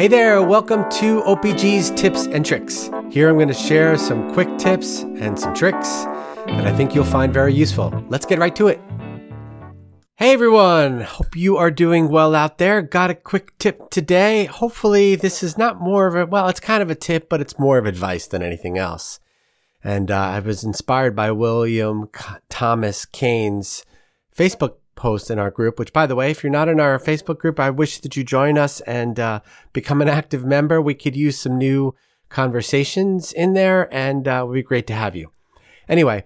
Hey there, welcome to OPG's Tips and Tricks. Here I'm going to share some quick tips and some tricks that I think you'll find very useful. Let's get right to it. Hey everyone, hope you are doing well out there. Got a quick tip today. Hopefully, this is not more of a, well, it's kind of a tip, but it's more of advice than anything else. And uh, I was inspired by William Thomas Cain's Facebook post in our group, which by the way, if you're not in our Facebook group, I wish that you join us and uh, become an active member. We could use some new conversations in there and uh, it would be great to have you. Anyway,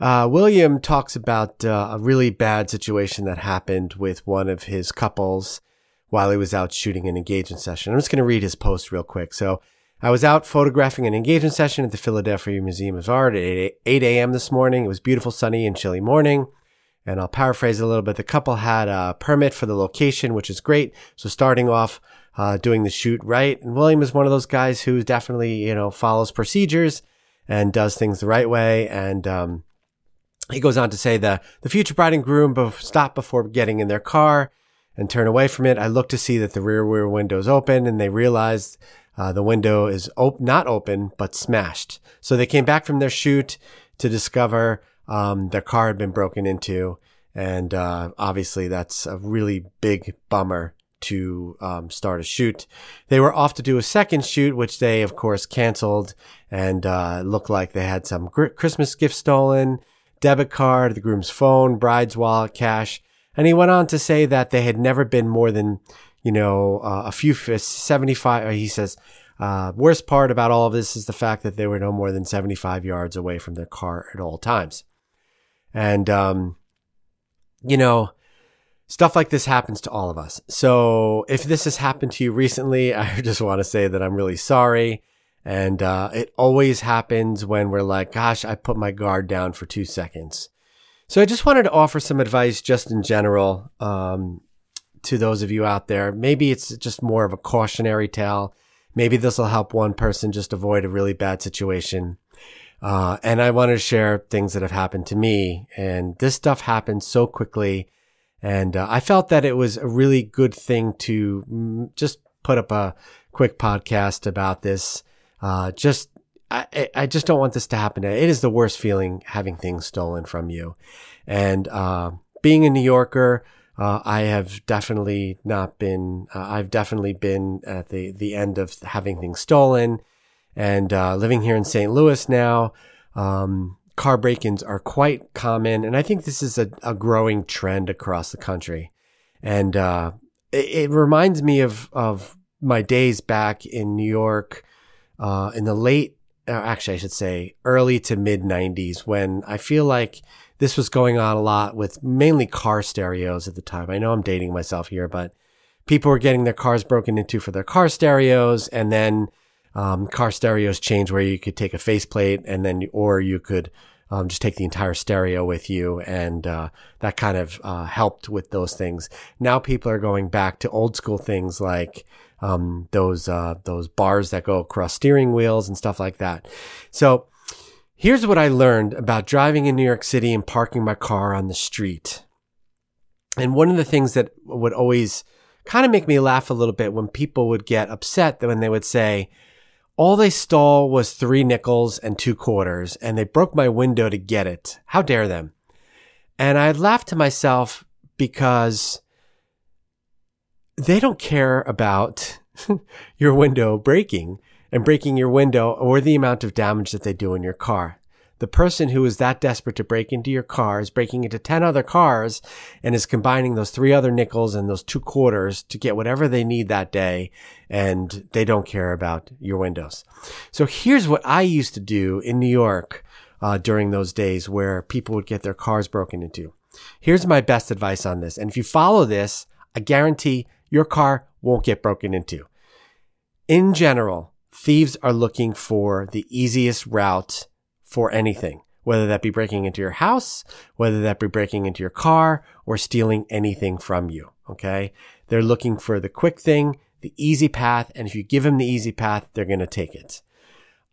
uh, William talks about uh, a really bad situation that happened with one of his couples while he was out shooting an engagement session. I'm just going to read his post real quick. So I was out photographing an engagement session at the Philadelphia Museum of Art at 8 a.m. this morning. It was beautiful, sunny, and chilly morning. And I'll paraphrase a little bit. The couple had a permit for the location, which is great. So starting off, uh, doing the shoot right. And William is one of those guys who definitely, you know, follows procedures and does things the right way. And, um, he goes on to say the, the future bride and groom stop before getting in their car and turn away from it. I look to see that the rear rear window is open and they realized uh, the window is op- not open, but smashed. So they came back from their shoot to discover um, their car had been broken into. And uh, obviously, that's a really big bummer to um, start a shoot. They were off to do a second shoot, which they, of course, canceled and uh, looked like they had some gr- Christmas gift stolen, debit card, the groom's phone, bride's wallet, cash. And he went on to say that they had never been more than, you know, uh, a few, 75, he says, uh, worst part about all of this is the fact that they were no more than 75 yards away from their car at all times. And, um, you know, stuff like this happens to all of us. So if this has happened to you recently, I just want to say that I'm really sorry. And, uh, it always happens when we're like, gosh, I put my guard down for two seconds. So I just wanted to offer some advice just in general, um, to those of you out there. Maybe it's just more of a cautionary tale. Maybe this will help one person just avoid a really bad situation. Uh, and I wanted to share things that have happened to me. And this stuff happened so quickly. And uh, I felt that it was a really good thing to mm, just put up a quick podcast about this. Uh, just, I, I just don't want this to happen. It is the worst feeling having things stolen from you. And, uh, being a New Yorker, uh, I have definitely not been, uh, I've definitely been at the, the end of having things stolen. And uh, living here in St. Louis now, um, car break-ins are quite common, and I think this is a, a growing trend across the country. And uh, it, it, reminds me of of my days back in New York uh, in the late, uh, actually, I should say, early to mid '90s, when I feel like this was going on a lot with mainly car stereos at the time. I know I'm dating myself here, but people were getting their cars broken into for their car stereos, and then um, car stereos changed where you could take a faceplate and then, or you could um, just take the entire stereo with you, and uh, that kind of uh, helped with those things. Now people are going back to old school things like um, those uh, those bars that go across steering wheels and stuff like that. So here's what I learned about driving in New York City and parking my car on the street. And one of the things that would always kind of make me laugh a little bit when people would get upset when they would say, all they stole was three nickels and two quarters, and they broke my window to get it. How dare them? And I laughed to myself because they don't care about your window breaking and breaking your window or the amount of damage that they do in your car. The person who is that desperate to break into your car is breaking into 10 other cars and is combining those three other nickels and those two quarters to get whatever they need that day. And they don't care about your windows. So here's what I used to do in New York uh, during those days where people would get their cars broken into. Here's my best advice on this. And if you follow this, I guarantee your car won't get broken into. In general, thieves are looking for the easiest route for anything, whether that be breaking into your house, whether that be breaking into your car or stealing anything from you. Okay. They're looking for the quick thing, the easy path. And if you give them the easy path, they're going to take it.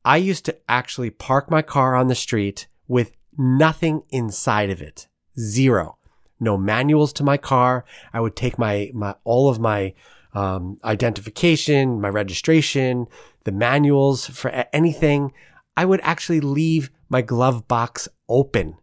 I used to actually park my car on the street with nothing inside of it. Zero. No manuals to my car. I would take my, my, all of my, um, identification, my registration, the manuals for anything, I would actually leave my glove box open.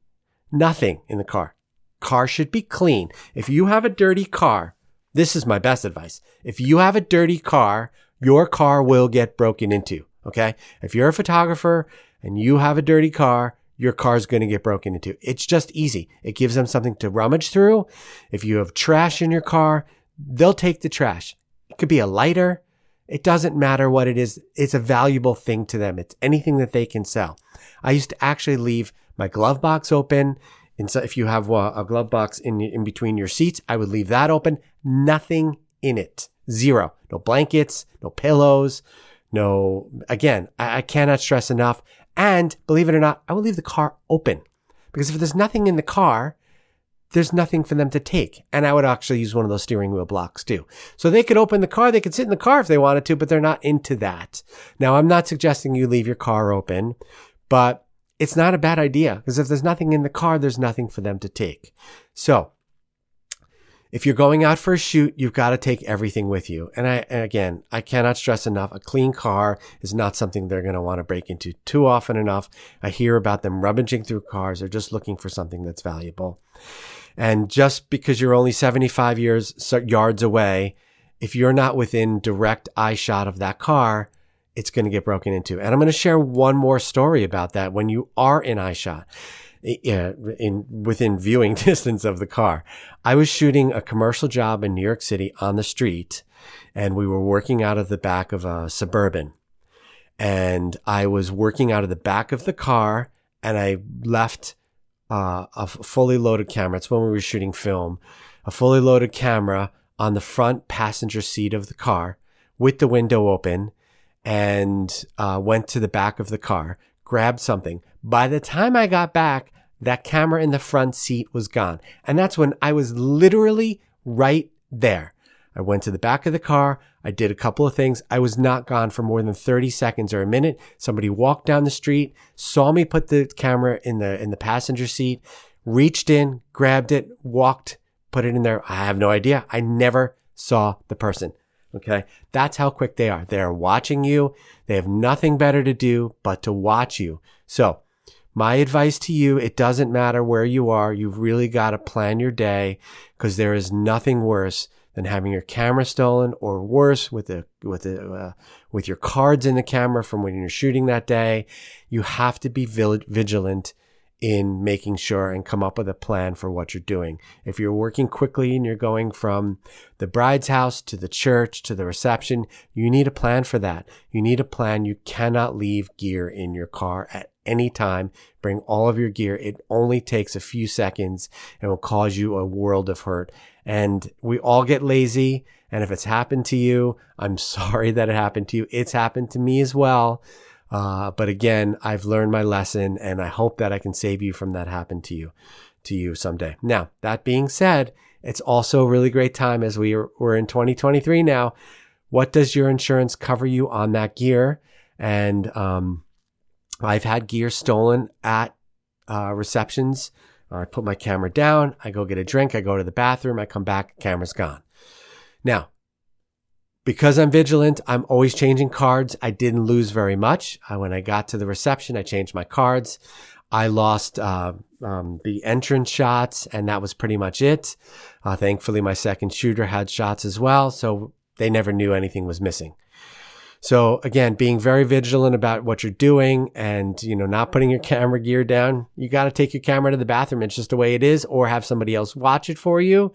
Nothing in the car. Car should be clean. If you have a dirty car, this is my best advice. If you have a dirty car, your car will get broken into. Okay. If you're a photographer and you have a dirty car, your car's going to get broken into. It's just easy. It gives them something to rummage through. If you have trash in your car, they'll take the trash. It could be a lighter. It doesn't matter what it is. It's a valuable thing to them. It's anything that they can sell. I used to actually leave my glove box open. And so if you have a glove box in, in between your seats, I would leave that open. Nothing in it. Zero. No blankets, no pillows, no, again, I, I cannot stress enough. And believe it or not, I will leave the car open because if there's nothing in the car, there's nothing for them to take. And I would actually use one of those steering wheel blocks too. So they could open the car, they could sit in the car if they wanted to, but they're not into that. Now, I'm not suggesting you leave your car open, but it's not a bad idea because if there's nothing in the car, there's nothing for them to take. So if you're going out for a shoot, you've got to take everything with you. And I, and again, I cannot stress enough, a clean car is not something they're going to want to break into too often enough. I hear about them rummaging through cars or just looking for something that's valuable. And just because you're only 75 years yards away, if you're not within direct eye shot of that car, it's going to get broken into. And I'm going to share one more story about that when you are in eye shot in within viewing distance of the car. I was shooting a commercial job in New York City on the street, and we were working out of the back of a suburban. And I was working out of the back of the car, and I left uh, a fully loaded camera. It's when we were shooting film, a fully loaded camera on the front passenger seat of the car with the window open, and uh, went to the back of the car, grabbed something. By the time I got back, that camera in the front seat was gone. And that's when I was literally right there. I went to the back of the car. I did a couple of things. I was not gone for more than 30 seconds or a minute. Somebody walked down the street, saw me put the camera in the, in the passenger seat, reached in, grabbed it, walked, put it in there. I have no idea. I never saw the person. Okay. That's how quick they are. They are watching you. They have nothing better to do but to watch you. So my advice to you, it doesn't matter where you are. You've really got to plan your day because there is nothing worse than having your camera stolen or worse with the, with the, uh, with your cards in the camera from when you're shooting that day. You have to be vigilant in making sure and come up with a plan for what you're doing. If you're working quickly and you're going from the bride's house to the church to the reception, you need a plan for that. You need a plan. You cannot leave gear in your car at any time. Bring all of your gear. It only takes a few seconds and will cause you a world of hurt. And we all get lazy. And if it's happened to you, I'm sorry that it happened to you. It's happened to me as well. Uh, but again, I've learned my lesson and I hope that I can save you from that happen to you, to you someday. Now, that being said, it's also a really great time as we are, we're in 2023 now. What does your insurance cover you on that gear? And, um, I've had gear stolen at, uh, receptions. I put my camera down. I go get a drink. I go to the bathroom. I come back. Camera's gone. Now, because I'm vigilant, I'm always changing cards. I didn't lose very much. Uh, when I got to the reception, I changed my cards. I lost uh, um, the entrance shots, and that was pretty much it. Uh, thankfully, my second shooter had shots as well, so they never knew anything was missing. So again, being very vigilant about what you're doing and, you know, not putting your camera gear down. You got to take your camera to the bathroom. It's just the way it is or have somebody else watch it for you.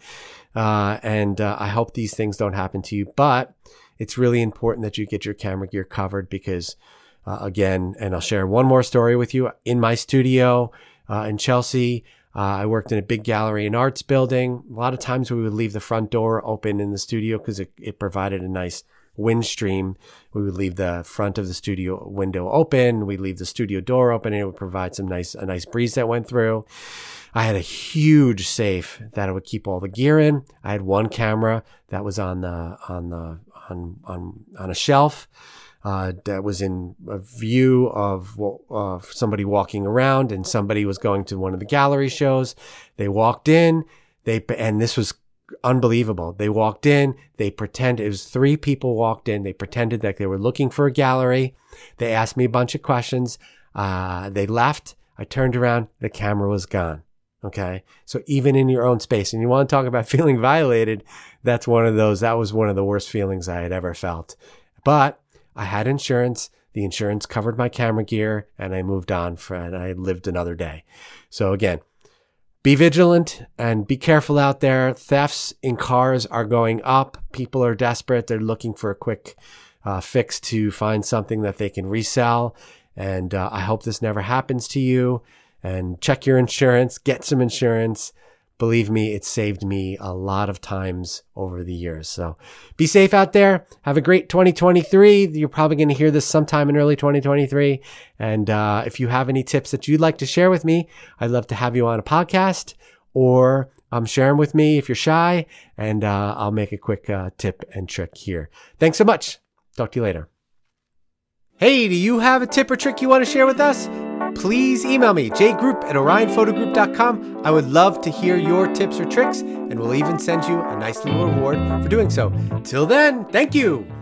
Uh, and uh, I hope these things don't happen to you, but it's really important that you get your camera gear covered because, uh, again, and I'll share one more story with you. In my studio uh, in Chelsea, uh, I worked in a big gallery and arts building. A lot of times we would leave the front door open in the studio because it, it provided a nice wind stream. We would leave the front of the studio window open. We leave the studio door open and it would provide some nice, a nice breeze that went through. I had a huge safe that I would keep all the gear in. I had one camera that was on the, on the, on, on, on a shelf. Uh, that was in a view of uh, somebody walking around and somebody was going to one of the gallery shows. They walked in, they, and this was unbelievable. They walked in, they pretended, it was three people walked in, they pretended that they were looking for a gallery. They asked me a bunch of questions. Uh, they left. I turned around, the camera was gone. Okay. So even in your own space, and you want to talk about feeling violated, that's one of those, that was one of the worst feelings I had ever felt. But I had insurance. The insurance covered my camera gear and I moved on for, and I lived another day. So again, be vigilant and be careful out there. Thefts in cars are going up. People are desperate. They're looking for a quick uh, fix to find something that they can resell. And uh, I hope this never happens to you. And check your insurance, get some insurance. Believe me, it saved me a lot of times over the years. So be safe out there. Have a great 2023. You're probably going to hear this sometime in early 2023. And uh, if you have any tips that you'd like to share with me, I'd love to have you on a podcast or um, share them with me if you're shy. And uh, I'll make a quick uh, tip and trick here. Thanks so much. Talk to you later. Hey, do you have a tip or trick you want to share with us? Please email me, jgroup at orionphotogroup.com. I would love to hear your tips or tricks, and we'll even send you a nice little reward for doing so. Till then, thank you.